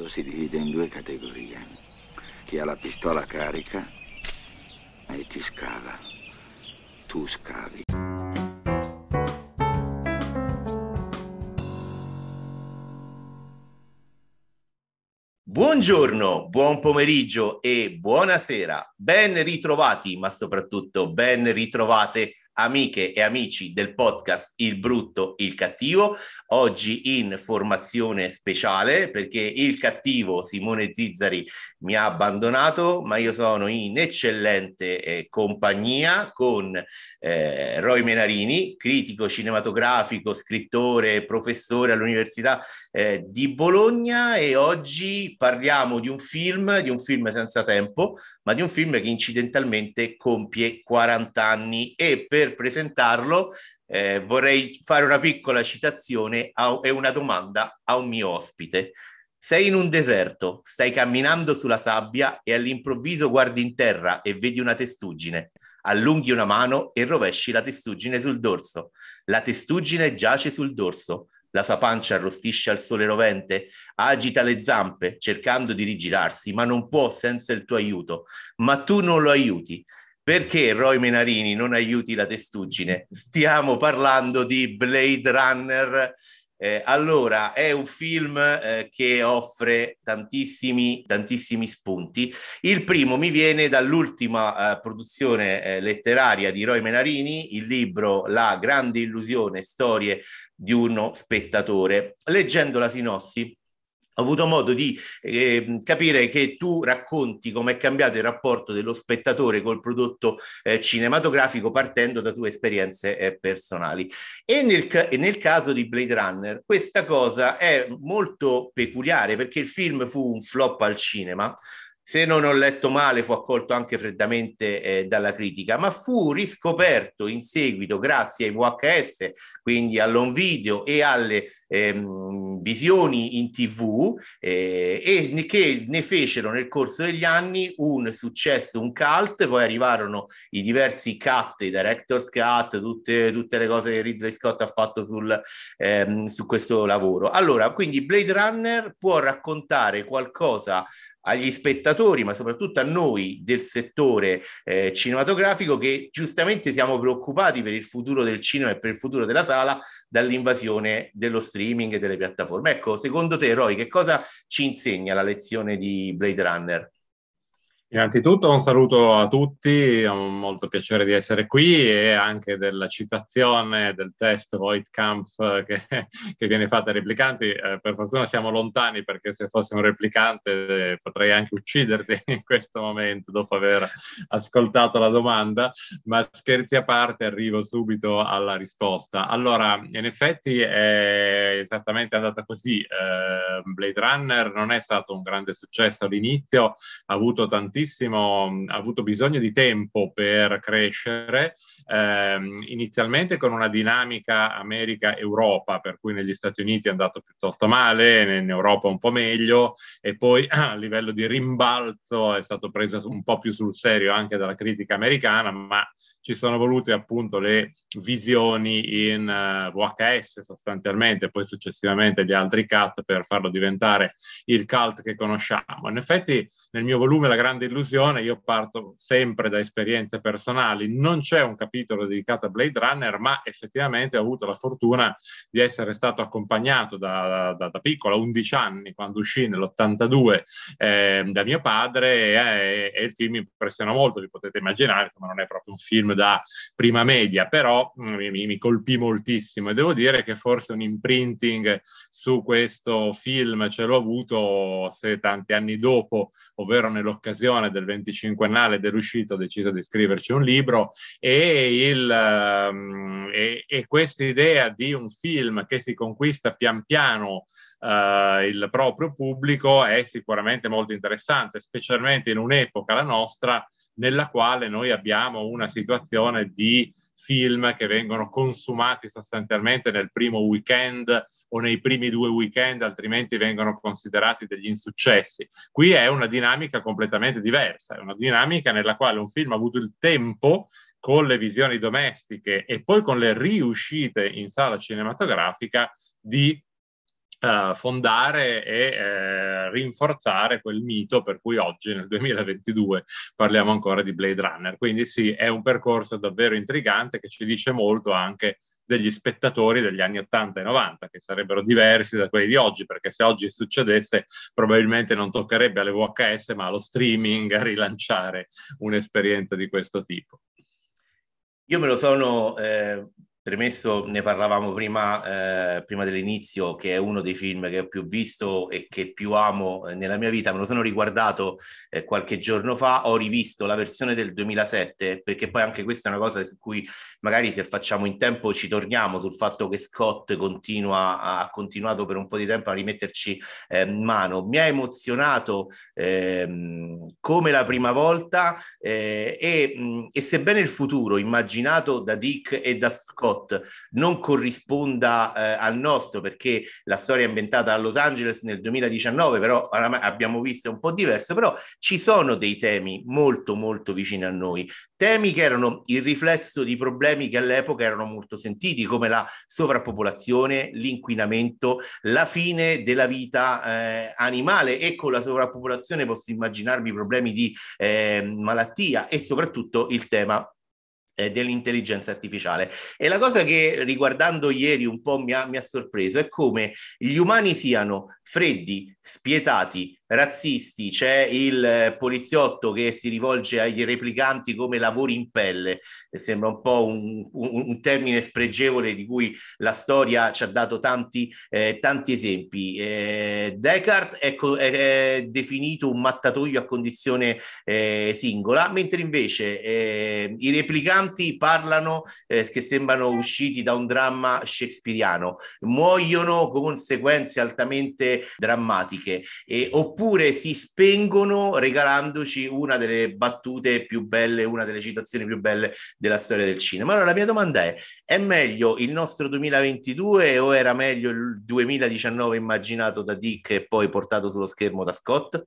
mondo si divide in due categorie. Chi ha la pistola carica e chi scava. Tu scavi. Buongiorno, buon pomeriggio e buonasera. Ben ritrovati, ma soprattutto ben ritrovate amiche e amici del podcast Il brutto, il cattivo, oggi in formazione speciale perché il cattivo Simone Zizzari mi ha abbandonato, ma io sono in eccellente eh, compagnia con eh, Roy Menarini, critico cinematografico, scrittore, professore all'Università eh, di Bologna e oggi parliamo di un film, di un film senza tempo, ma di un film che incidentalmente compie 40 anni. E per per presentarlo eh, vorrei fare una piccola citazione a, e una domanda a un mio ospite. Sei in un deserto, stai camminando sulla sabbia e all'improvviso guardi in terra e vedi una testuggine. Allunghi una mano e rovesci la testuggine sul dorso. La testuggine giace sul dorso. La sua pancia arrostisce al sole rovente, agita le zampe cercando di rigirarsi, ma non può senza il tuo aiuto. Ma tu non lo aiuti. Perché Roy Menarini non aiuti la testuggine? Stiamo parlando di Blade Runner. Eh, allora, è un film eh, che offre tantissimi, tantissimi spunti. Il primo mi viene dall'ultima eh, produzione eh, letteraria di Roy Menarini, il libro La grande illusione, storie di uno spettatore. Leggendo la sinossi, ho avuto modo di eh, capire che tu racconti come è cambiato il rapporto dello spettatore col prodotto eh, cinematografico partendo da tue esperienze eh, personali. E nel, nel, caso di Blade Runner questa cosa è molto peculiare perché il film fu un flop al cinema, se non ho letto male, fu accolto anche freddamente eh, dalla critica, ma fu riscoperto in seguito grazie ai VHS, quindi all'on video e alle ehm, visioni in tv, eh, e che ne fecero nel corso degli anni un successo, un cult, poi arrivarono i diversi cut, i director's cut, tutte, tutte le cose che Ridley Scott ha fatto sul, ehm, su questo lavoro. Allora, quindi Blade Runner può raccontare qualcosa agli spettatori, ma soprattutto a noi del settore eh, cinematografico che giustamente siamo preoccupati per il futuro del cinema e per il futuro della sala dall'invasione dello streaming e delle piattaforme. Ecco, secondo te, Roy, che cosa ci insegna la lezione di Blade Runner? Innanzitutto un saluto a tutti, ho molto piacere di essere qui e anche della citazione del test Voigtkampf che, che viene fatta ai replicanti. Eh, per fortuna siamo lontani perché se fossi un replicante eh, potrei anche ucciderti in questo momento dopo aver ascoltato la domanda, ma scherzi a parte arrivo subito alla risposta. Allora, in effetti è esattamente andata così. Eh, Blade Runner non è stato un grande successo all'inizio, ha avuto tantissimi tantissimo, ha avuto bisogno di tempo per crescere, ehm, inizialmente con una dinamica America-Europa, per cui negli Stati Uniti è andato piuttosto male, in Europa un po' meglio, e poi a livello di rimbalzo è stato preso un po' più sul serio anche dalla critica americana, ma ci sono volute appunto le visioni in eh, VHS sostanzialmente, poi successivamente gli altri cut per farlo diventare il cult che conosciamo. In effetti nel mio volume La grande illusione io parto sempre da esperienze personali, non c'è un capitolo dedicato a Blade Runner, ma effettivamente ho avuto la fortuna di essere stato accompagnato da, da, da piccolo, a 11 anni, quando uscì nell'82 eh, da mio padre e, e, il film mi impressiona molto, vi potete immaginare, ma non è proprio un film da prima media, però mm, mi, mi colpì moltissimo. E devo dire che forse un imprinting su questo film ce l'ho avuto se tanti anni dopo, ovvero nell'occasione del 25ennale dell'uscita ho deciso di scriverci un libro e, il, um, e, e questa idea di un film che si conquista pian piano Uh, il proprio pubblico è sicuramente molto interessante, specialmente in un'epoca, la nostra, nella quale noi abbiamo una situazione di film che vengono consumati sostanzialmente nel primo weekend o nei primi due weekend, altrimenti vengono considerati degli insuccessi. Qui è una dinamica completamente diversa, è una dinamica nella quale un film ha avuto il tempo con le visioni domestiche e poi con le riuscite in sala cinematografica di Uh, fondare e uh, rinforzare quel mito per cui oggi nel 2022 parliamo ancora di Blade Runner. Quindi sì, è un percorso davvero intrigante che ci dice molto anche degli spettatori degli anni 80 e 90, che sarebbero diversi da quelli di oggi, perché se oggi succedesse probabilmente non toccherebbe alle VHS, ma allo streaming a rilanciare un'esperienza di questo tipo. Io me lo sono eh, Premesso, ne parlavamo prima, eh, prima, dell'inizio, che è uno dei film che ho più visto e che più amo eh, nella mia vita. Me lo sono riguardato eh, qualche giorno fa, ho rivisto la versione del 2007, perché poi anche questa è una cosa su cui magari se facciamo in tempo ci torniamo sul fatto che Scott continua, ha continuato per un po' di tempo a rimetterci eh, mano. Mi ha emozionato ehm, come la prima volta eh, e, mh, e sebbene il futuro immaginato da Dick e da Scott Scott non corrisponda eh, al nostro perché la storia è inventata a Los Angeles nel 2019, però abbiamo visto un po' diverso, però ci sono dei temi molto molto vicini a noi, temi che erano il riflesso di problemi che all'epoca erano molto sentiti come la sovrappopolazione, l'inquinamento, la fine della vita eh, animale e con la sovrappopolazione posso immaginarmi problemi di eh, malattia e soprattutto il tema eh, dell'intelligenza artificiale. E la cosa che riguardando ieri un po' mi ha, mi ha sorpreso è come gli umani siano freddi, spietati, razzisti, c'è il eh, poliziotto che si rivolge ai replicanti come lavori in pelle, sembra un po' un, un, un termine spregevole di cui la storia ci ha dato tanti, eh, tanti esempi. Eh, Descartes è, è, definito un mattatoio a condizione eh, singola, mentre invece eh, i replicanti parlano eh, che sembrano usciti da un dramma shakespeariano, muoiono con sequenze altamente drammatiche, e, oppure si spengono regalandoci una delle battute più belle, una delle citazioni più belle della storia del cinema. Allora la mia domanda è, è meglio il nostro 2022 o era meglio il 2019 immaginato da Dick e poi portato sullo schermo da Scott?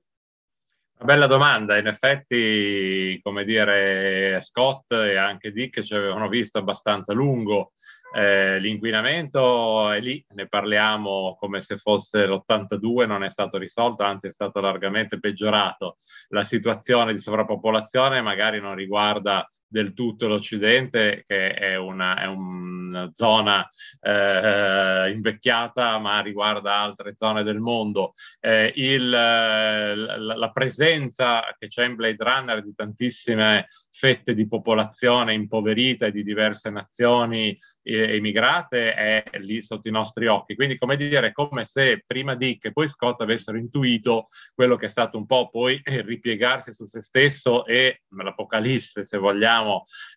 Bella domanda, in effetti, come dire, Scott e anche Dick ci avevano visto abbastanza lungo eh, l'inquinamento è lì, ne parliamo come se fosse l'82, non è stato risolto, anzi è stato largamente peggiorato. La situazione di sovrappopolazione magari non riguarda del tutto l'Occidente, che è una, è una zona eh, invecchiata, ma riguarda altre zone del mondo. Eh, il, la, la, presenza che c'è in Blade Runner di tantissime fette di popolazione impoverita e di diverse nazioni emigrate è lì sotto i nostri occhi. Quindi, come dire, come se prima Dick e poi Scott avessero intuito quello che è stato un po' poi ripiegarsi su se stesso e l'apocalisse, se vogliamo,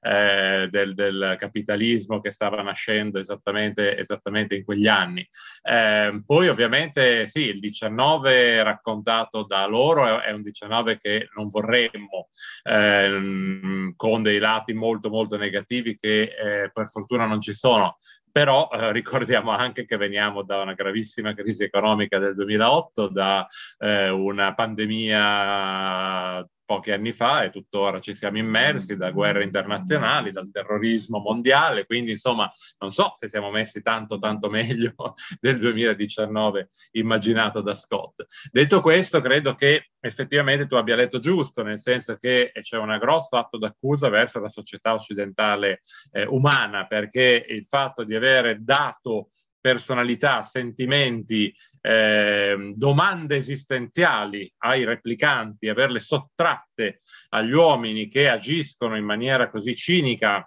eh, del, del, capitalismo che stava nascendo esattamente, esattamente in quegli anni. Eh, poi, ovviamente, sì, il 19 raccontato da loro è, è un 19 che non vorremmo, eh, con dei lati molto, molto negativi che eh, per fortuna non ci sono, però eh, ricordiamo anche che veniamo da una gravissima crisi economica del 2008, da eh, una pandemia pochi anni fa e tuttora ci siamo immersi da guerre internazionali, dal terrorismo mondiale, quindi insomma non so se siamo messi tanto tanto meglio del 2019 immaginato da Scott. Detto questo, credo che effettivamente tu abbia letto giusto, nel senso che c'è una grossa atto d'accusa verso la società occidentale eh, umana, perché il fatto di avere dato personalità, sentimenti, eh, domande esistenziali ai replicanti, averle sottratte agli uomini che agiscono in maniera così cinica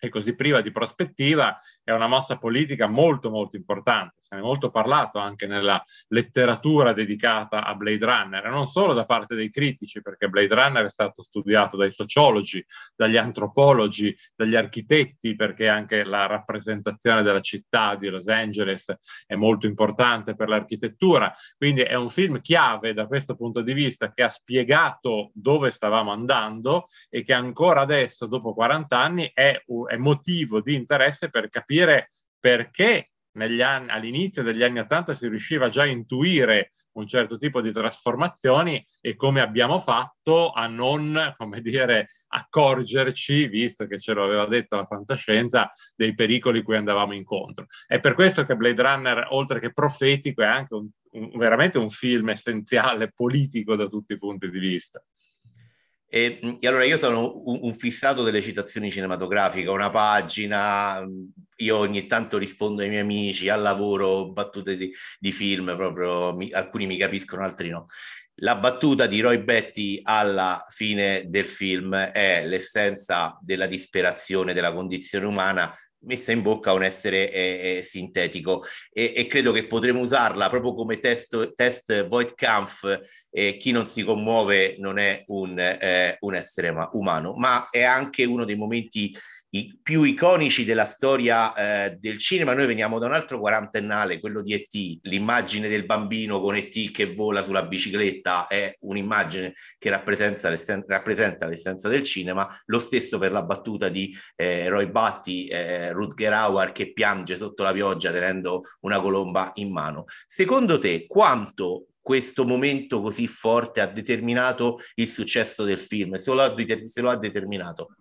e così priva di prospettiva, è una mossa politica molto molto importante, se ne è molto parlato anche nella letteratura dedicata a Blade Runner, non solo da parte dei critici, perché Blade Runner è stato studiato dai sociologi, dagli antropologi, dagli architetti, perché anche la rappresentazione della città di Los Angeles è molto importante per l'architettura, quindi è un film chiave da questo punto di vista che ha spiegato dove stavamo andando e che ancora adesso, dopo 40 anni, è, è motivo di interesse per capire capire perché anni, all'inizio degli anni Ottanta si riusciva già a intuire un certo tipo di trasformazioni e come abbiamo fatto a non, come dire, accorgerci, visto che ce lo aveva detto la fantascienza, dei pericoli cui andavamo incontro. È per questo che Blade Runner, oltre che profetico, è anche un, un, veramente un film essenziale, politico da tutti i punti di vista. E, e, allora io sono un, un, fissato delle citazioni cinematografiche, una pagina, io ogni tanto rispondo ai miei amici, al lavoro, battute di, di film, proprio mi, alcuni mi capiscono, altri no. La battuta di Roy Betty alla fine del film è l'essenza della disperazione della condizione umana messa in bocca a un essere eh, eh, sintetico. E, e, credo che potremo usarla proprio come test, test Voigtkampf eh, chi non si commuove non è un, eh, un essere umano. Ma è anche uno dei momenti i più iconici della storia eh, del cinema. Noi veniamo da un altro quarantennale, quello di E.T., l'immagine del bambino con E.T. che vola sulla bicicletta è un'immagine che rappresenta, l'essen- rappresenta l'essenza del cinema, lo stesso per la battuta di eh, Roy Batty, eh, Rutger Hauer che piange sotto la pioggia tenendo una colomba in mano. Secondo te quanto questo momento così forte ha determinato il successo del film, se lo ha, se lo ha determinato?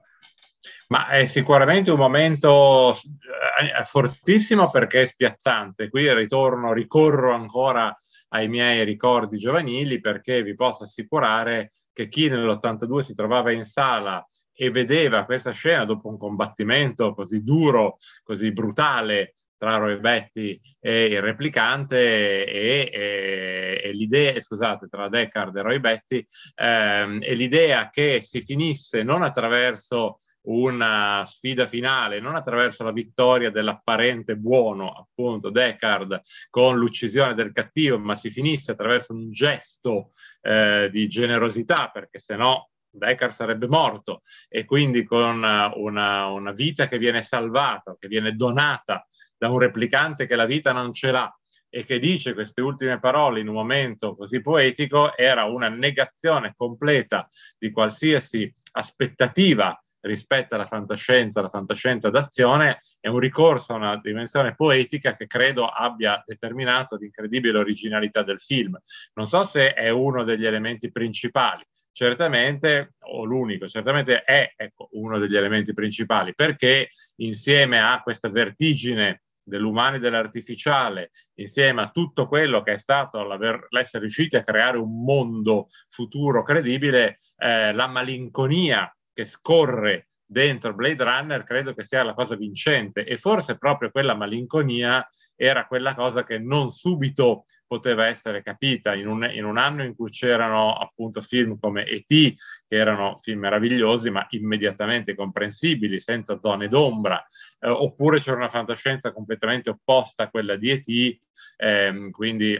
Ma è sicuramente un momento eh, fortissimo perché è spiazzante. Qui ritorno, ricorro ancora ai miei ricordi giovanili perché vi posso assicurare che chi nell'82 si trovava in sala e vedeva questa scena dopo un combattimento così duro, così brutale tra Roy Betty e il replicante e, e, e l'idea, scusate, tra Deckard e Roy Betty, ehm, e l'idea che si finisse non attraverso una sfida finale, non attraverso la vittoria dell'apparente buono, appunto Deckard, con l'uccisione del cattivo, ma si finisse attraverso un gesto eh, di generosità, perché se no Deckard sarebbe morto. E quindi con una, una, vita che viene salvata, che viene donata da un replicante che la vita non ce l'ha e che dice queste ultime parole in un momento così poetico, era una negazione completa di qualsiasi aspettativa rispetto alla fantascienza, alla fantascienza d'azione, è un ricorso a una dimensione poetica che credo abbia determinato l'incredibile originalità del film. Non so se è uno degli elementi principali, certamente, o l'unico, certamente è ecco, uno degli elementi principali, perché insieme a questa vertigine dell'umano e dell'artificiale, insieme a tutto quello che è stato l'essere riusciti a creare un mondo futuro credibile, eh, la malinconia che scorre dentro Blade Runner credo che sia la cosa vincente e forse proprio quella malinconia era quella cosa che non subito poteva essere capita in un, in un anno in cui c'erano appunto film come E.T. che erano film meravigliosi ma immediatamente comprensibili senza zone d'ombra eh, oppure c'era una fantascienza completamente opposta a quella di E.T. Ehm, quindi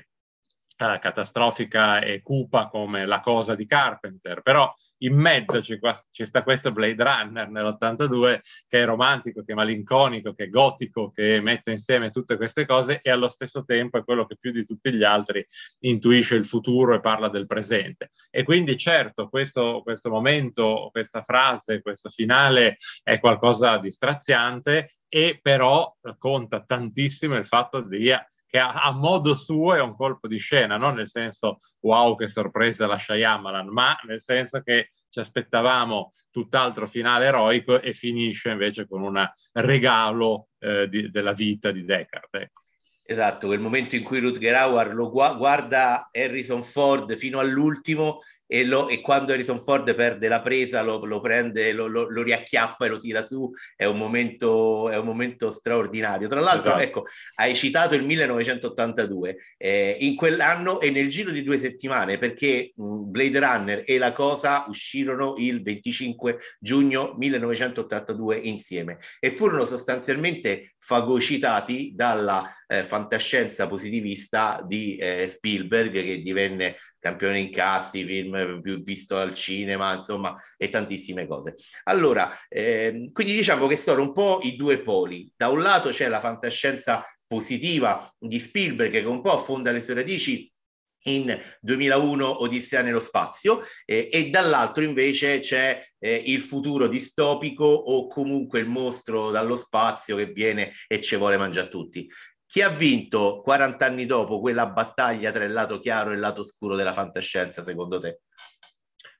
eh, catastrofica e cupa come la cosa di Carpenter però in mezzo c'è, c'è sta questo Blade Runner nell'82 che è romantico, che è malinconico, che è gotico, che mette insieme tutte queste cose e allo stesso tempo è quello che più di tutti gli altri intuisce il futuro e parla del presente. E quindi certo questo, questo momento, questa frase, questo finale è qualcosa di straziante e però conta tantissimo il fatto di che a, a, modo suo è un colpo di scena, non nel senso wow che sorpresa la Shyamalan, ma nel senso che ci aspettavamo tutt'altro finale eroico e finisce invece con un regalo eh, di, della vita di Deckard. Ecco. Esatto, quel momento in cui Rutger Hauer lo gu- guarda Harrison Ford fino all'ultimo e, lo, e, quando Harrison Ford perde la presa lo, lo prende, lo, lo, riacchiappa e lo tira su, è un momento, è un momento straordinario. Tra l'altro, esatto. ecco, hai citato il 1982, eh, in quell'anno e nel giro di due settimane, perché Blade Runner e La Cosa uscirono il 25 giugno 1982 insieme e furono sostanzialmente fagocitati dalla eh, fantascienza positivista di eh, Spielberg che divenne campione in cassi, film più visto al cinema, insomma, e tantissime cose. Allora, eh, quindi diciamo che sono un po' i due poli. Da un lato c'è la fantascienza positiva di Spielberg che un po' affonda le sue radici in 2001 Odissea nello spazio eh, e dall'altro invece c'è eh, il futuro distopico o comunque il mostro dallo spazio che viene e ci vuole mangiare tutti. Chi ha vinto 40 anni dopo quella battaglia tra il lato chiaro e il lato scuro della fantascienza, secondo te?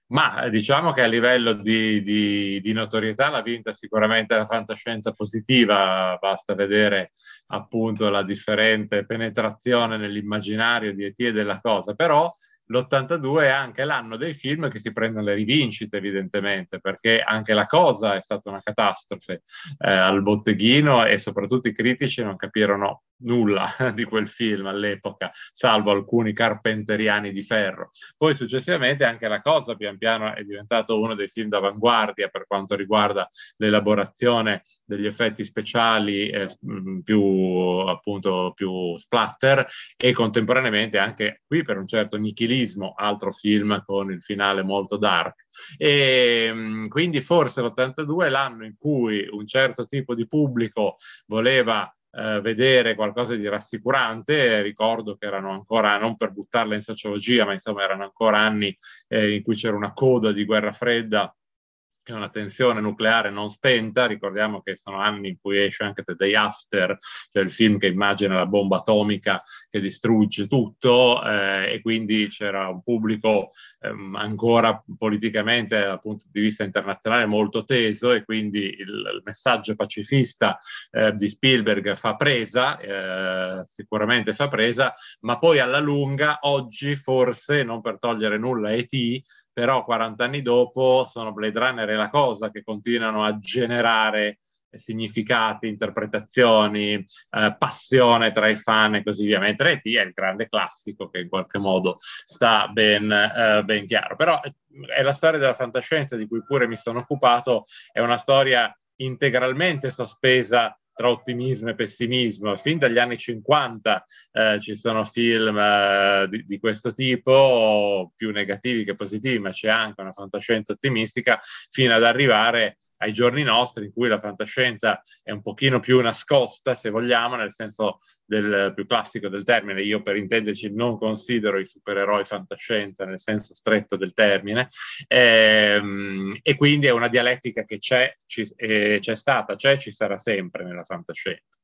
Ma eh, diciamo che a livello di, di, di, notorietà l'ha vinta sicuramente la fantascienza positiva, basta vedere appunto la differente penetrazione nell'immaginario di E.T. e della cosa, però l'82 è anche l'anno dei film che si prendono le rivincite, evidentemente, perché anche la cosa è stata una catastrofe eh, al botteghino e soprattutto i critici non capirono nulla di quel film all'epoca, salvo alcuni carpenteriani di ferro. Poi successivamente anche la cosa pian piano è diventato uno dei film d'avanguardia per quanto riguarda l'elaborazione degli effetti speciali eh, più appunto più splatter e contemporaneamente anche qui per un certo nichilismo, altro film con il finale molto dark. E quindi forse l'82 è l'anno in cui un certo tipo di pubblico voleva eh, vedere qualcosa di rassicurante. Ricordo che erano ancora, non per buttarla in sociologia, ma insomma erano ancora anni eh, in cui c'era una coda di guerra fredda una tensione nucleare non spenta, ricordiamo che sono anni in cui esce anche The Day After, cioè il film che immagina la bomba atomica che distrugge tutto eh, e quindi c'era un pubblico ehm, ancora politicamente dal punto di vista internazionale molto teso e quindi il, il messaggio pacifista eh, di Spielberg fa presa, eh, sicuramente fa presa, ma poi alla lunga oggi forse, non per togliere nulla a E.T., però 40 anni dopo sono Blade Runner e la cosa che continuano a generare significati, interpretazioni, eh, passione tra i fan e così via, mentre E.T. è il grande classico che in qualche modo sta ben, eh, ben chiaro. Però è la storia della fantascienza di cui pure mi sono occupato, è una storia integralmente sospesa tra ottimismo e pessimismo. Fin dagli anni 50 eh, ci sono film eh, di, di, questo tipo, più negativi che positivi, ma c'è anche una fantascienza ottimistica, fino ad arrivare ai giorni nostri in cui la fantascienza è un pochino più nascosta, se vogliamo, nel senso del, più classico del termine. Io per intenderci non considero i supereroi fantascienza nel senso stretto del termine ehm, e quindi è una dialettica che c'è, ci, eh, c'è stata, c'è e ci sarà sempre nella fantascienza.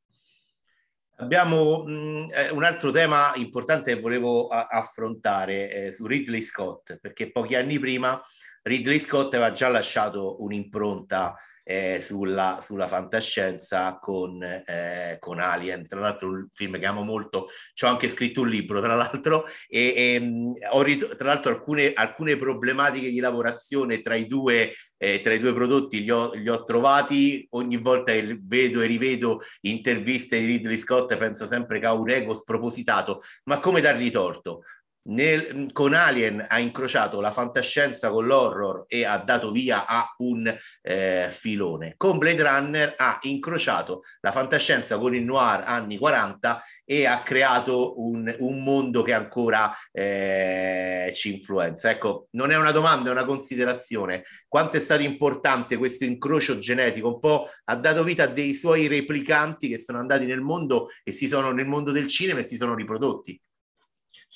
Abbiamo mh, mm, eh, un altro tema importante che volevo a- affrontare eh, su Ridley Scott, perché pochi anni prima Ridley Scott aveva già lasciato un'impronta eh, sulla, sulla, fantascienza con, eh, con, Alien, tra l'altro un film che amo molto, ci ho anche scritto un libro tra l'altro e, e mm, ho rit- tra l'altro alcune, alcune, problematiche di lavorazione tra i due, eh, tra i due prodotti li ho, li ho, trovati, ogni volta che vedo e rivedo interviste di Ridley Scott penso sempre che ha un ego spropositato, ma come dargli torto? Nel, con Alien ha incrociato la fantascienza con l'horror e ha dato via a un eh, filone. Con Blade Runner ha incrociato la fantascienza con il noir anni 40 e ha creato un, un mondo che ancora eh, ci influenza. Ecco, non è una domanda, è una considerazione. Quanto è stato importante questo incrocio genetico? Un po' ha dato vita a dei suoi replicanti che sono andati nel mondo e si sono nel mondo del cinema e si sono riprodotti.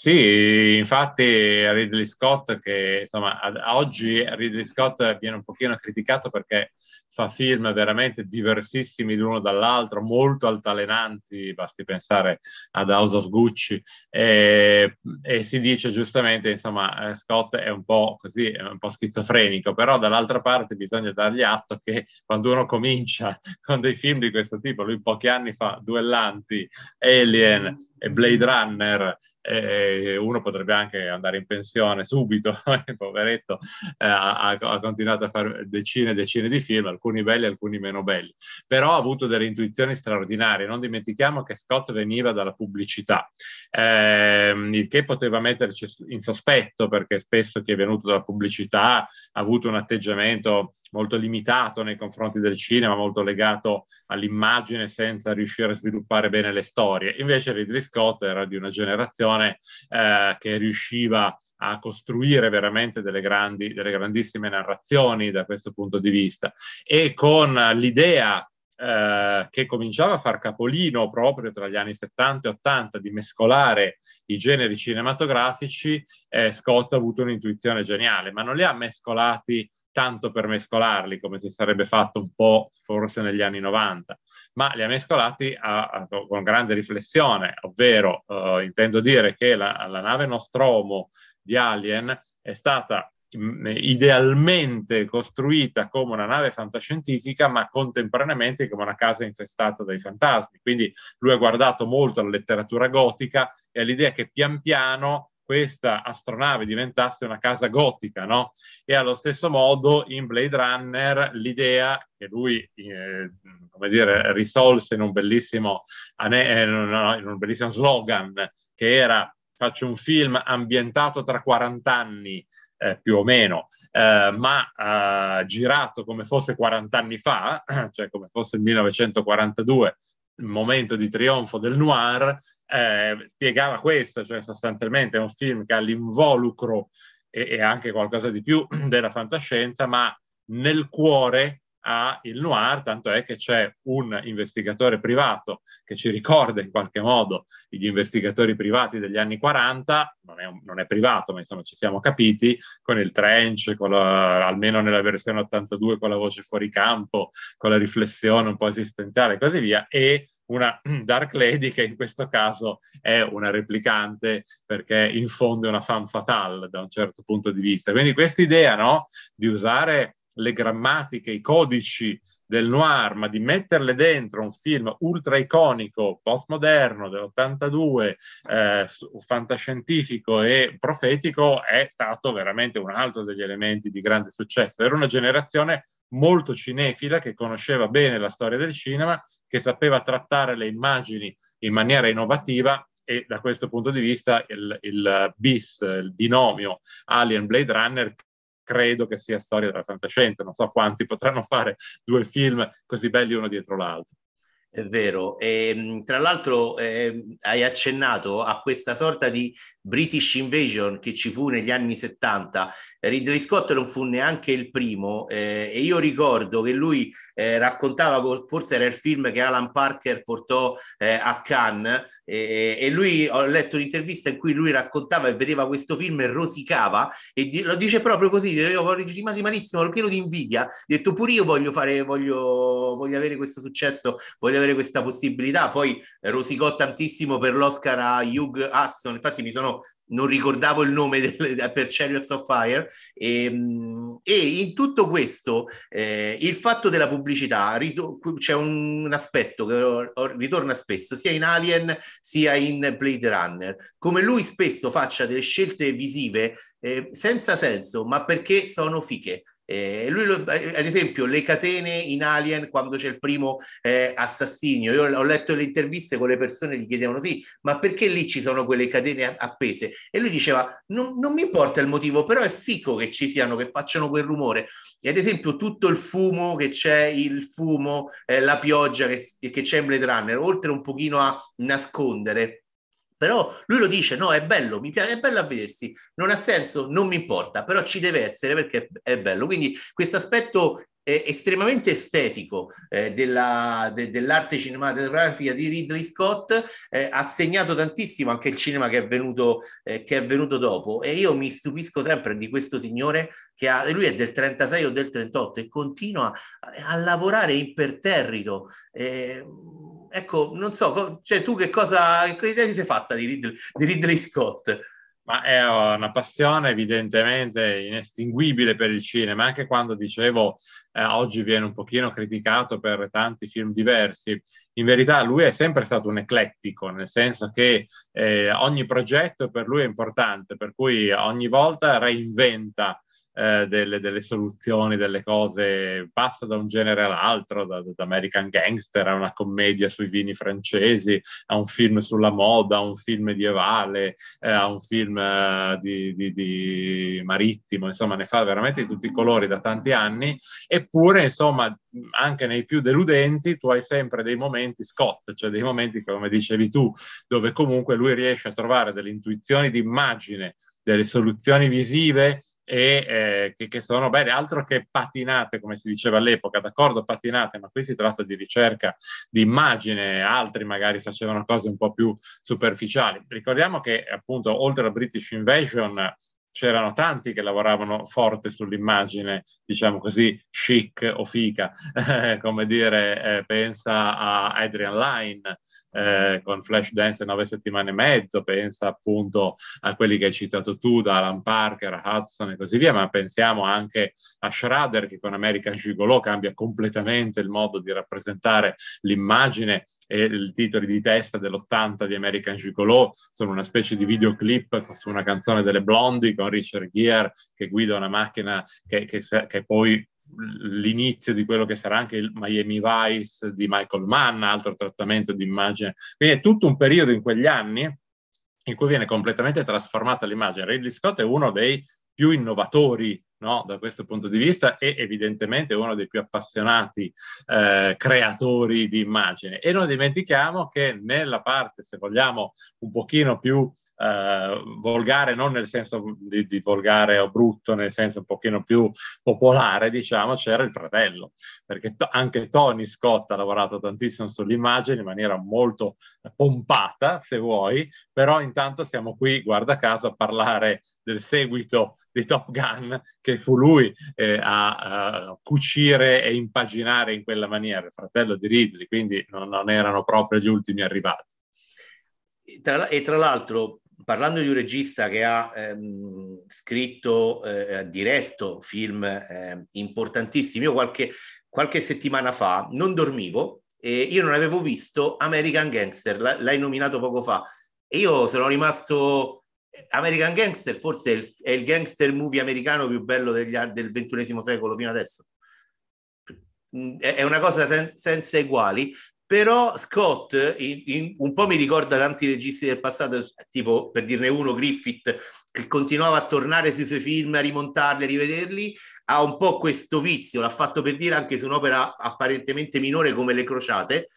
Sì, infatti Ridley Scott, che insomma oggi Ridley Scott viene un pochino criticato perché fa film veramente diversissimi l'uno dall'altro, molto altalenanti, basti pensare ad House of Gucci, e, e si dice giustamente, insomma, eh, Scott è un po' così, un po' schizofrenico, però dall'altra parte bisogna dargli atto che quando uno comincia con dei film di questo tipo, lui pochi anni fa, Duellanti, Alien Blade Runner, eh, uno potrebbe anche andare in pensione subito, poveretto, eh, ha, ha, continuato a fare decine e decine di film, alcuni belli, alcuni meno belli, però ha avuto delle intuizioni straordinarie. Non dimentichiamo che Scott veniva dalla pubblicità, eh, il che poteva metterci in sospetto perché spesso chi è venuto dalla pubblicità ha avuto un atteggiamento molto limitato nei confronti del cinema, molto legato all'immagine senza riuscire a sviluppare bene le storie. Invece Ridley Scott era di una generazione eh, che riusciva a costruire veramente delle, grandi, delle grandissime narrazioni da questo punto di vista. E con l'idea eh, che cominciava a far capolino proprio tra gli anni 70 e 80 di mescolare i generi cinematografici, eh, Scott ha avuto un'intuizione geniale, ma non li ha mescolati tanto per mescolarli come si sarebbe fatto un po' forse negli anni 90, ma li ha mescolati a, a, con grande riflessione, ovvero eh, intendo dire che la, la nave Nostromo di Alien è stata idealmente costruita come una nave fantascientifica, ma contemporaneamente come una casa infestata dai fantasmi. Quindi lui ha guardato molto alla letteratura gotica e all'idea che pian piano questa astronave diventasse una casa gotica, no? E allo stesso modo in Blade Runner l'idea che lui, eh, come dire, risolse in un bellissimo, eh, in un bellissimo slogan che era faccio un film ambientato tra 40 anni eh, più o meno, eh, ma eh, girato come fosse 40 anni fa, cioè come fosse il 1942, il momento di trionfo del noir, eh, spiegava questo, cioè sostanzialmente è un film che ha l'involucro e, e anche qualcosa di più della fantascienza, ma nel cuore ha il noir, tanto è che c'è un investigatore privato che ci ricorda in qualche modo gli investigatori privati degli anni 40, non è, un, non è privato, ma insomma ci siamo capiti, con il trench, con la, almeno nella versione 82 con la voce fuori campo, con la riflessione un po' esistenziale e così via, e una Dark Lady che in questo caso è una replicante perché infonde una femme fatale da un certo punto di vista. Quindi questa idea no, di usare le grammatiche, i codici del noir, ma di metterle dentro un film ultra iconico, postmoderno dell'82, eh, fantascientifico e profetico, è stato veramente un altro degli elementi di grande successo. Era una generazione molto cinefila che conosceva bene la storia del cinema, che sapeva trattare le immagini in maniera innovativa e da questo punto di vista il, il bis, il binomio Alien Blade Runner credo che sia storia della fantascienza. Non so quanti potranno fare due film così belli uno dietro l'altro. È vero, e, ehm, tra l'altro eh, hai accennato a questa sorta di British Invasion che ci fu negli anni 70. Ridley Scott non fu neanche il primo eh, e io ricordo che lui eh, raccontava, forse era il film che Alan Parker portò eh, a Cannes e lui, ho letto un'intervista in cui lui raccontava e vedeva questo film e rosicava e di, lo dice proprio così, io rimasi malissimo, ero pieno di invidia, ho detto pure io voglio fare, voglio, voglio avere questo successo, voglio avere questa possibilità. Poi rosicò tantissimo per l'Oscar a Hugh Hudson, infatti mi sono non ricordavo il nome del, per Chariots of Fire e, ehm, e in tutto questo eh, il fatto della pubblicità c'è un, aspetto che ritorna spesso sia in Alien sia in Blade Runner. Come lui spesso faccia delle scelte visive eh, senza senso ma perché sono fiche eh, lui, lo, ad esempio, le catene in Alien, quando c'è il primo eh, assassinio, io ho letto le interviste con le persone che gli chiedevano sì, ma perché lì ci sono quelle catene appese? E lui diceva, non, non mi importa il motivo, però è fico che ci siano, che facciano quel rumore. E ad esempio tutto il fumo che c'è, il fumo, eh, la pioggia che, che c'è in Blade Runner, oltre un pochino a nascondere, però lui lo dice, no, è bello, mi piace, è bello a vedersi, non ha senso, non mi importa, però ci deve essere perché è bello. Quindi questo aspetto è estremamente estetico eh, della, de, dell'arte cinematografica di Ridley Scott eh, ha segnato tantissimo anche il cinema che è, venuto, eh, che è venuto dopo e io mi stupisco sempre di questo signore che ha, lui è del 36 o del 38 e continua a, a lavorare imperterrito eh, ecco, non so, cioè tu che cosa, che cosa ti sei fatta di Ridley, di Ridley Scott? Ma è una passione evidentemente inestinguibile per il cinema, anche quando dicevo eh, oggi viene un pochino criticato per tanti film diversi. In verità lui è sempre stato un eclettico, nel senso che eh, ogni progetto per lui è importante, per cui ogni volta reinventa eh, delle, delle, soluzioni, delle cose, passa da un genere all'altro, da, da, American Gangster a una commedia sui vini francesi, a un film sulla moda, a un film medievale, eh, a un film eh, di, di, di, marittimo, insomma ne fa veramente di tutti i colori da tanti anni, eppure insomma anche nei più deludenti tu hai sempre dei momenti Scott, cioè dei momenti come dicevi tu, dove comunque lui riesce a trovare delle intuizioni di immagine, delle soluzioni visive e eh, che, che, sono belle, altro che patinate, come si diceva all'epoca, d'accordo, patinate, ma qui si tratta di ricerca di immagine, altri magari facevano cose un po' più superficiali. Ricordiamo che appunto oltre a British Invasion c'erano tanti che lavoravano forte sull'immagine, diciamo così, chic o fica, come dire, eh, pensa a Adrian Lyne eh, con Flashdance nove settimane e mezzo, pensa appunto a quelli che hai citato tu, da Alan Parker, a Hudson e così via, ma pensiamo anche a Schrader che con American Gigolo cambia completamente il modo di rappresentare l'immagine e i titoli di testa dell'80 di American Gigolo sono una specie di videoclip su una canzone delle Blondie con Richard Gere che guida una macchina che, che, che poi l'inizio di quello che sarà anche il Miami Vice di Michael Mann, altro trattamento di immagine. Quindi è tutto un periodo in quegli anni in cui viene completamente trasformata l'immagine. Ridley Scott è uno dei più innovatori no, da questo punto di vista e evidentemente uno dei più appassionati eh, creatori di immagine. E non dimentichiamo che nella parte, se vogliamo, un pochino più eh, volgare, non nel senso di, di, volgare o brutto, nel senso un pochino più popolare, diciamo, c'era il fratello, perché to- anche Tony Scott ha lavorato tantissimo sull'immagine in maniera molto pompata, se vuoi, però intanto siamo qui, guarda caso, a parlare del seguito di Top Gun, che fu lui eh, a, a, cucire e impaginare in quella maniera, il fratello di Ridley, quindi non, non erano proprio gli ultimi arrivati. Tra, e tra l'altro parlando di un regista che ha ehm, scritto, eh, diretto film eh, importantissimi, io qualche, qualche, settimana fa non dormivo e io non avevo visto American Gangster, l'hai nominato poco fa, e io sono rimasto... American Gangster forse è il, è il gangster movie americano più bello degli, del ventunesimo secolo fino adesso. È una cosa sen- senza eguali però Scott in, in, un po' mi ricorda tanti registi del passato, tipo per dirne uno, Griffith, che continuava a tornare sui suoi film, a rimontarli, a rivederli, ha un po' questo vizio, l'ha fatto per dire anche su un'opera apparentemente minore come Le Crociate,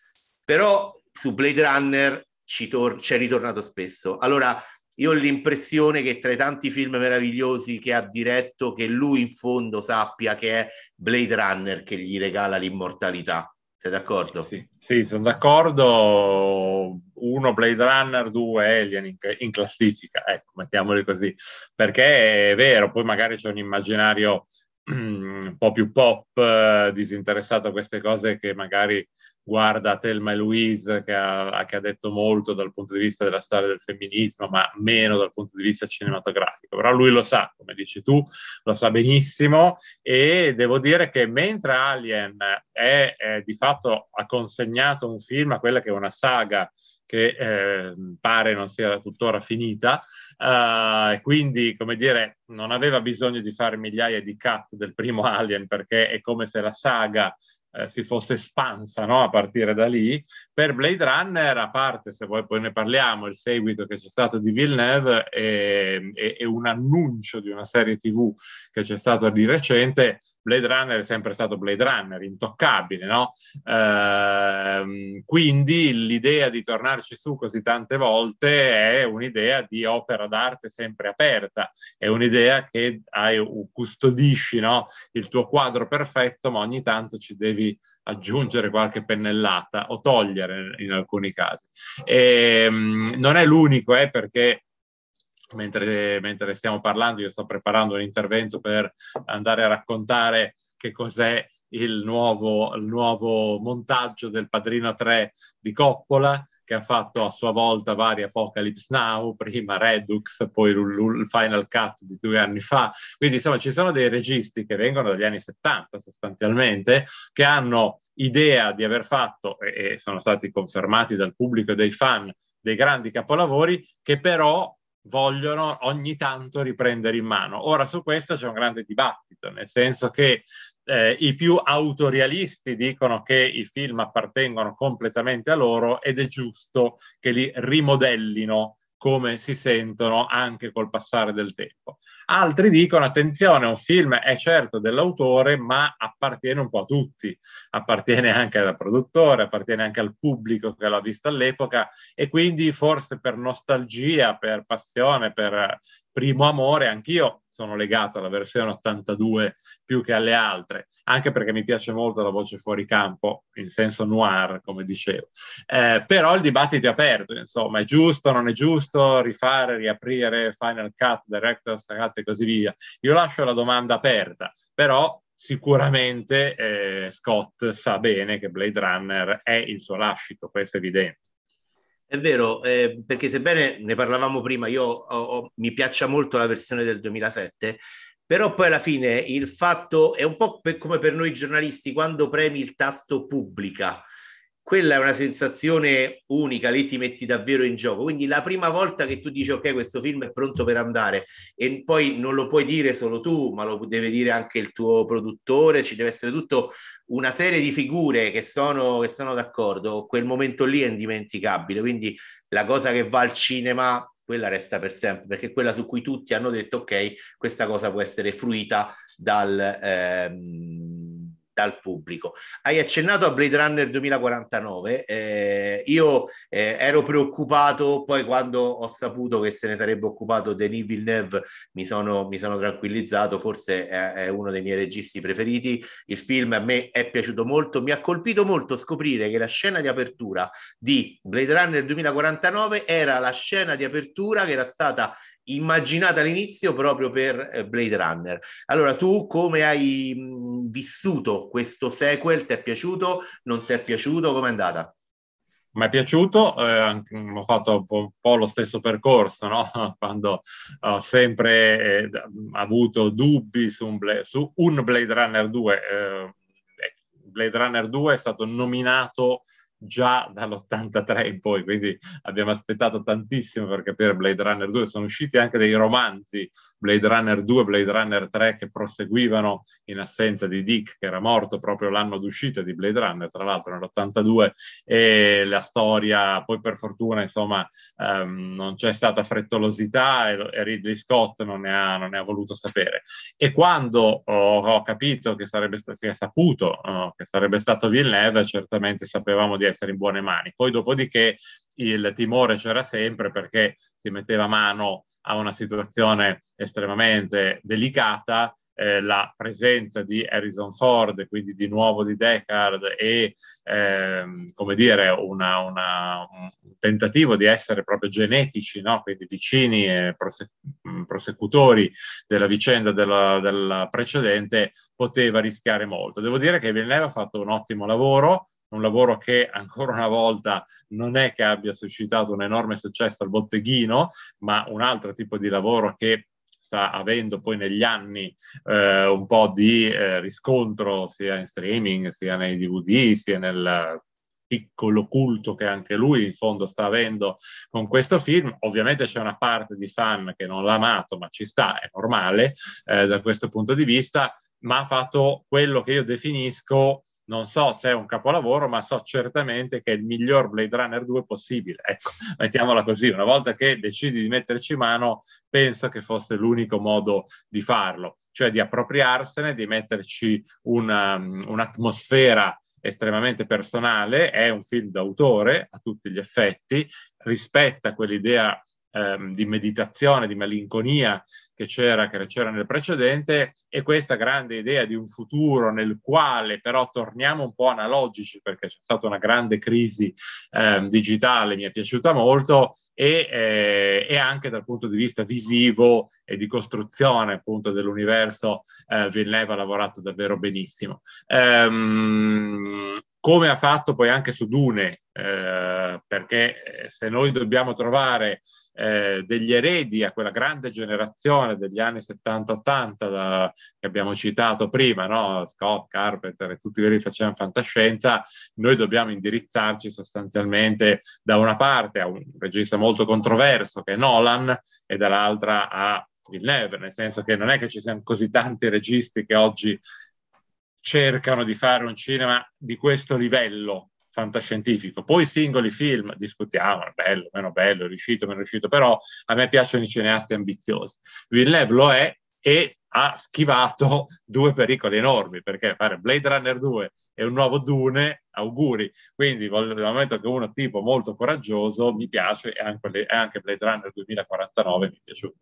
però su Blade Runner ci tor- c'è ritornato spesso. Allora, io ho l'impressione che tra i tanti film meravigliosi che ha diretto, che lui in fondo sappia che è Blade Runner che gli regala l'immortalità. Sei d'accordo? Sì, sì, sono d'accordo. Uno Blade Runner, due Alien in, in, classifica, ecco, mettiamoli così, perché è vero, poi magari c'è un immaginario un po' più pop, eh, disinteressato a queste cose che magari guarda Thelma e Louise che ha, che ha, detto molto dal punto di vista della storia del femminismo, ma meno dal punto di vista cinematografico. Però lui lo sa, come dici tu, lo sa benissimo e devo dire che mentre Alien è, è di fatto ha consegnato un film a quella che è una saga che eh, pare non sia tuttora finita, e uh, quindi, come dire, non aveva bisogno di fare migliaia di cut del primo Alien perché è come se la saga eh, si fosse espansa no? a partire da lì. Per Blade Runner, a parte, se vuoi poi ne parliamo, il seguito che c'è stato di Villeneuve e, e, e un annuncio di una serie TV che c'è stato di recente, Blade Runner è sempre stato Blade Runner, intoccabile, no? Ehm, quindi l'idea di tornarci su così tante volte è un'idea di opera d'arte sempre aperta, è un'idea che hai, custodisci no? il tuo quadro perfetto, ma ogni tanto ci devi aggiungere qualche pennellata o togliere in alcuni casi. E, ehm, non è l'unico, eh, perché mentre, mentre stiamo parlando, io sto preparando un intervento per andare a raccontare che cos'è il nuovo, il nuovo montaggio del Padrino 3 di Coppola, che ha fatto a sua volta vari Apocalypse Now, prima Redux, poi il Final Cut di due anni fa. Quindi insomma ci sono dei registi che vengono dagli anni 70 sostanzialmente, che hanno idea di aver fatto, e, sono stati confermati dal pubblico e dai fan, dei grandi capolavori, che però vogliono ogni tanto riprendere in mano. Ora su questo c'è un grande dibattito, nel senso che eh, i più autorialisti dicono che i film appartengono completamente a loro ed è giusto che li rimodellino come si sentono anche col passare del tempo. Altri dicono, attenzione, un film è certo dell'autore, ma appartiene un po' a tutti, appartiene anche al produttore, appartiene anche al pubblico che l'ha visto all'epoca e quindi forse per nostalgia, per passione, per primo amore, anch'io sono legato alla versione 82 più che alle altre, anche perché mi piace molto la voce fuori campo, in senso noir, come dicevo. Eh, però il dibattito è aperto, insomma, è giusto, non è giusto rifare, riaprire Final Cut, Director's Cut e così via. Io lascio la domanda aperta, però sicuramente eh, Scott sa bene che Blade Runner è il suo lascito, questo è evidente. È vero, eh, perché sebbene ne parlavamo prima, io ho, ho, mi piaccia molto la versione del 2007, però poi alla fine il fatto è un po' per, come per noi giornalisti quando premi il tasto pubblica quella è una sensazione unica, lì ti metti davvero in gioco. Quindi la prima volta che tu dici ok, questo film è pronto per andare e poi non lo puoi dire solo tu, ma lo deve dire anche il tuo produttore, ci deve essere tutta una serie di figure che sono, che sono d'accordo, quel momento lì è indimenticabile. Quindi la cosa che va al cinema quella resta per sempre, perché è quella su cui tutti hanno detto ok, questa cosa può essere fruita dal, ehm, dal pubblico. Hai accennato a Blade Runner 2049, eh, io eh, ero preoccupato, poi quando ho saputo che se ne sarebbe occupato Denis Villeneuve mi sono, mi sono tranquillizzato, forse è, è, uno dei miei registi preferiti, il film a me è piaciuto molto, mi ha colpito molto scoprire che la scena di apertura di Blade Runner 2049 era la scena di apertura che era stata immaginata all'inizio proprio per eh, Blade Runner. Allora tu come hai mh, questo sequel? Ti è piaciuto? Non ti è piaciuto? Com'è andata? Mi è piaciuto, eh, ho fatto un po', lo stesso percorso, no? quando ho sempre eh, avuto dubbi su un, Blade, su un Blade Runner 2. Eh, Blade Runner 2 è stato nominato già dall'83 in poi, quindi abbiamo aspettato tantissimo per capire Blade Runner 2, sono usciti anche dei romanzi Blade Runner 2 e Blade Runner 3 che proseguivano in assenza di Dick che era morto proprio l'anno d'uscita di Blade Runner, tra l'altro nell'82 e la storia poi per fortuna insomma um, non c'è stata frettolosità e, e Ridley Scott non ne, ha, non ne, ha, voluto sapere. E quando ho, ho capito che sarebbe stato, si è saputo uh, che sarebbe stato Villeneuve certamente sapevamo di essere in buone mani. Poi dopodiché il timore c'era sempre perché si metteva mano a una situazione estremamente delicata eh, la presenza di Harrison Ford, quindi di nuovo di Deckard e ehm, come dire una, una, un tentativo di essere proprio genetici, no? quindi vicini e prose- prosecutori della vicenda della, della precedente, poteva rischiare molto. Devo dire che Villeneuve ha fatto un ottimo lavoro, un lavoro che ancora una volta non è che abbia suscitato un enorme successo al botteghino, ma un altro tipo di lavoro che sta avendo poi negli anni eh, un po' di eh, riscontro sia in streaming, sia nei DVD, sia nel piccolo culto che anche lui in fondo sta avendo con questo film. Ovviamente c'è una parte di fan che non l'ha amato, ma ci sta, è normale eh, da questo punto di vista, ma ha fatto quello che io definisco non so se è un capolavoro, ma so certamente che è il miglior Blade Runner 2 possibile. Ecco, mettiamola così, una volta che decidi di metterci mano, penso che fosse l'unico modo di farlo, cioè di appropriarsene, di metterci una, un'atmosfera estremamente personale, è un film d'autore a tutti gli effetti, rispetta quell'idea ehm, di meditazione, di malinconia che c'era, che c'era nel precedente e questa grande idea di un futuro nel quale però torniamo un po' analogici perché c'è stata una grande crisi eh, digitale, mi è piaciuta molto e, eh, e, anche dal punto di vista visivo e di costruzione appunto dell'universo eh, Villeneuve ha lavorato davvero benissimo. Um, come ha fatto poi anche su Dune, eh, perché eh, se noi dobbiamo trovare eh, degli eredi a quella grande generazione degli anni 70-80 che abbiamo citato prima, no? Scott, Carpenter e tutti quelli che facevano fantascienza, noi dobbiamo indirizzarci sostanzialmente da una parte a un regista molto controverso che è Nolan e dall'altra a Villeneuve, nel senso che non è che ci siano così tanti registi che oggi cercano di fare un cinema di questo livello fantascientifico. Poi singoli film discutiamo, è bello, meno bello, è riuscito, meno riuscito, però a me piacciono i cineasti ambiziosi. Villeneuve lo è e ha schivato due pericoli enormi, perché fare Blade Runner 2 e un nuovo Dune, auguri. Quindi nel momento che uno tipo molto coraggioso mi piace e anche, anche Blade Runner 2049 mi è piaciuto.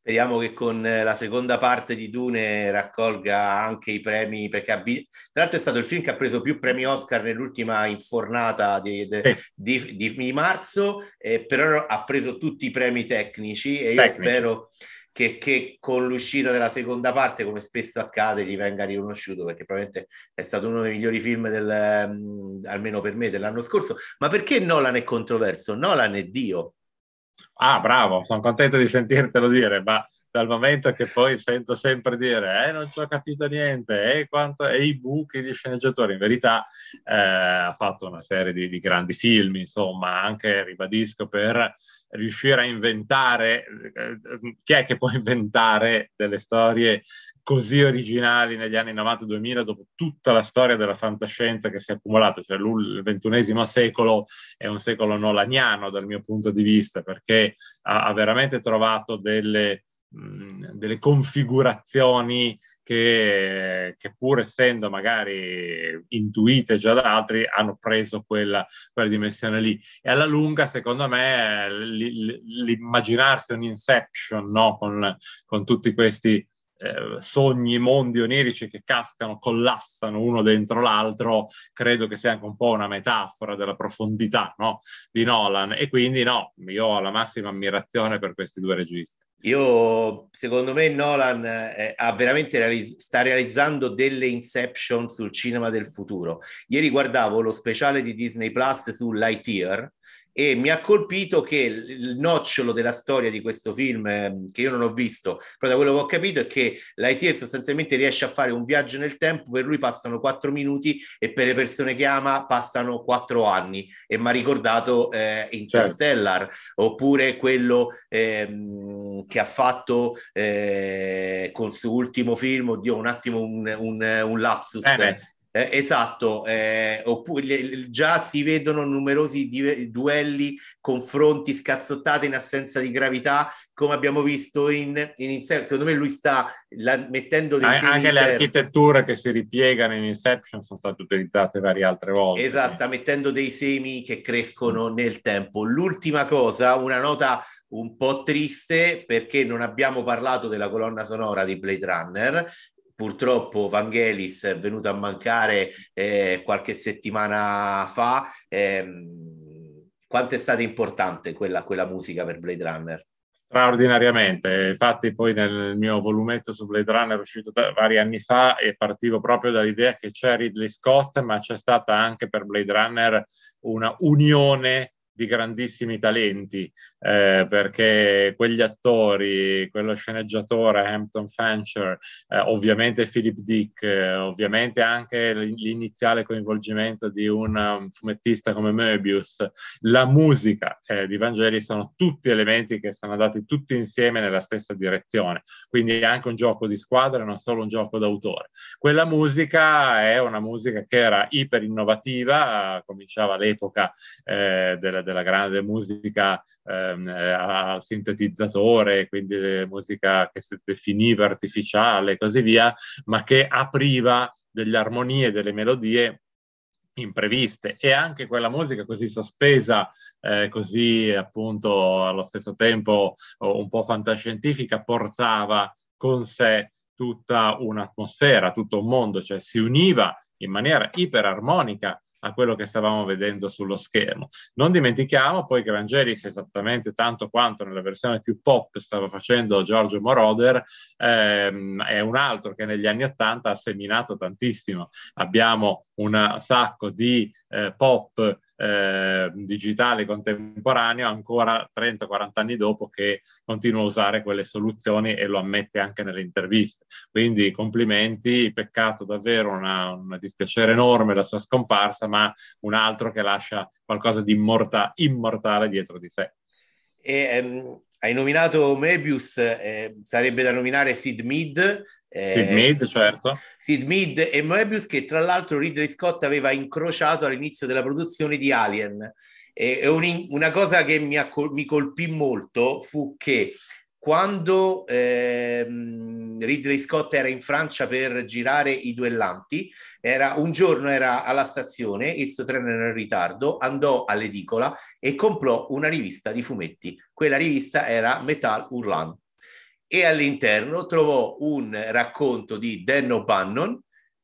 Speriamo che con la seconda parte di Dune raccolga anche i premi, perché ha vi... tra l'altro è stato il film che ha preso più premi Oscar nell'ultima infornata di, di, di, di marzo, eh, però ha preso tutti i premi tecnici e io tecnici. spero che, che, con l'uscita della seconda parte, come spesso accade, gli venga riconosciuto, perché probabilmente è stato uno dei migliori film del, um, almeno per me dell'anno scorso. Ma perché Nolan è controverso? Nolan è Dio. Ah, bravo, sono contento di sentirtelo dire, ma dal momento che poi sento sempre dire eh, non ci ho capito niente, e eh, i buchi di sceneggiatori, in verità eh, ha fatto una serie di, di, grandi film, insomma, anche, ribadisco, per riuscire a inventare, eh, chi è che può inventare delle storie così originali negli anni 90-2000 dopo tutta la storia della fantascienza che si è accumulata, cioè il ventunesimo secolo è un secolo nolaniano dal mio punto di vista perché ha, ha veramente trovato delle, mh, delle configurazioni che, che, pur essendo magari intuite già da altri hanno preso quella, quella dimensione lì e alla lunga secondo me l'immaginarsi un inception no? con, con tutti questi eh, sogni, mondi onirici che cascano, collassano uno dentro l'altro, credo che sia anche un po' una metafora della profondità no? di Nolan e quindi no, io ho la massima ammirazione per questi due registi. Io, secondo me, Nolan eh, ha veramente realizz- sta realizzando delle inception sul cinema del futuro. Ieri guardavo lo speciale di Disney Plus su Lightyear e mi ha colpito che il nocciolo della storia di questo film, eh, che io non ho visto, però da quello che ho capito è che Lightyear sostanzialmente riesce a fare un viaggio nel tempo, per lui passano quattro minuti e per le persone che ama passano quattro anni. E mi ha ricordato eh, Interstellar, certo. oppure quello ehm, che ha fatto eh, con il suo ultimo film, oddio un attimo un, un, un lapsus. Eh esatto, eh, oppure già si vedono numerosi di- duelli, confronti, scazzottate in assenza di gravità, come abbiamo visto in, in Inception. Secondo me lui sta la, mettendo dei An- Anche le architetture che si ripiegano in Inception sono state utilizzate varie altre volte. Esatto, sta mettendo dei semi che crescono mm. nel tempo. L'ultima cosa, una nota un po' triste perché non abbiamo parlato della colonna sonora di Blade Runner purtroppo Vangelis è venuto a mancare eh, qualche settimana fa. Eh, quanto è stata importante quella, quella musica per Blade Runner? Straordinariamente, infatti poi nel mio volumetto su Blade Runner uscito vari anni fa e partivo proprio dall'idea che c'è Ridley Scott, ma c'è stata anche per Blade Runner una unione di grandissimi talenti, eh, perché quegli attori, quello sceneggiatore Hampton Fancher, eh, ovviamente Philip Dick, eh, ovviamente anche l'iniziale coinvolgimento di un um, fumettista come Möbius, la musica eh, di Vangeli sono tutti elementi che sono andati tutti insieme nella stessa direzione, quindi è anche un gioco di squadra, non solo un gioco d'autore. Quella musica è una musica che era iper innovativa, cominciava all'epoca eh, della della grande musica ehm, eh, al sintetizzatore, quindi musica che si definiva artificiale e così via, ma che apriva delle armonie, delle melodie impreviste. E anche quella musica così sospesa, eh, così appunto allo stesso tempo un po' fantascientifica, portava con sé tutta un'atmosfera, tutto un mondo, cioè si univa in maniera iperarmonica a quello che stavamo vedendo sullo schermo. Non dimentichiamo poi che Vangelis, esattamente tanto quanto nella versione più pop stava facendo Giorgio Moroder, ehm, è un altro che negli anni Ottanta ha seminato tantissimo. Abbiamo un sacco di eh, pop eh, digitale contemporaneo ancora 30-40 anni dopo che continua a usare quelle soluzioni e lo ammette anche nelle interviste. Quindi complimenti, peccato davvero, una dispiacere enorme la sua scomparsa, ma un altro che lascia qualcosa di immorta- immortale dietro di sé. E, um, hai nominato Mebius, eh, sarebbe da nominare Sid Mead. Eh, Sid Mead, certo. Sid Mead e Mebius che tra l'altro Ridley Scott aveva incrociato all'inizio della produzione di Alien. E, un, una cosa che mi, mi colpì molto fu che quando ehm, Ridley Scott era in Francia per girare I Duellanti, era, un giorno era alla stazione, il suo treno era in ritardo, andò all'edicola e comprò una rivista di fumetti. Quella rivista era Metal Hurlant e all'interno trovò un racconto di Dan O'Bannon,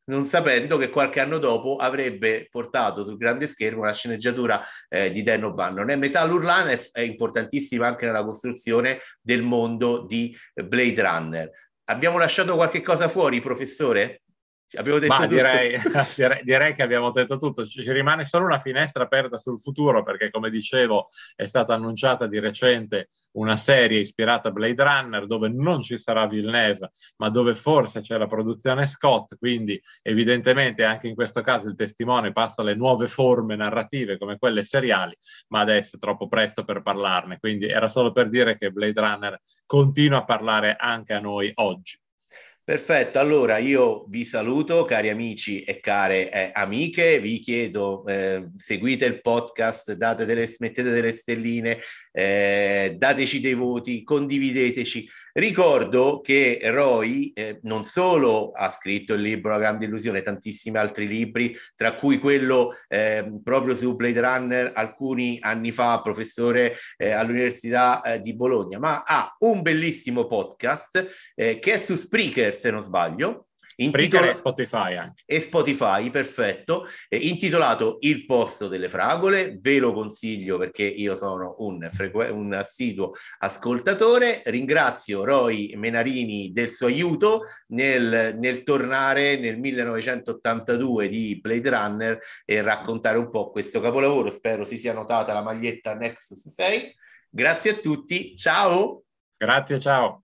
non sapendo che qualche anno dopo avrebbe portato sul grande schermo la sceneggiatura eh, di Dan O'Bannon. E Metal Urlan è, è importantissima anche nella costruzione del mondo di Blade Runner. Abbiamo lasciato qualche cosa fuori, professore? Abbiamo detto Ma direi, direi, direi, che abbiamo detto tutto. Ci, ci, rimane solo una finestra aperta sul futuro perché, come dicevo, è stata annunciata di recente una serie ispirata a Blade Runner dove non ci sarà Villeneuve, ma dove forse c'è la produzione Scott. Quindi, evidentemente, anche in questo caso il testimone passa alle nuove forme narrative come quelle seriali, ma adesso è troppo presto per parlarne. Quindi era solo per dire che Blade Runner continua a parlare anche a noi oggi. Perfetto, allora io vi saluto cari amici e care eh, amiche, vi chiedo eh, seguite il podcast, date delle, mettete delle stelline, eh, dateci dei voti, condivideteci. Ricordo che Roy eh, non solo ha scritto il libro La grande illusione, tantissimi altri libri, tra cui quello ehm, proprio su Blade Runner alcuni anni fa, professore eh, all'Università eh, di Bologna, ma ha un bellissimo podcast che è su Spreaker se non sbaglio. Intitola... e Spotify anche. E Spotify, perfetto. Eh, intitolato Il posto delle fragole, ve lo consiglio perché io sono un, frequ... un assiduo ascoltatore. Ringrazio Roy Menarini del suo aiuto nel, nel tornare nel 1982 di Blade Runner e raccontare un po' questo capolavoro. Spero si sia notata la maglietta Nexus 6. Grazie a tutti, ciao! Grazie, ciao!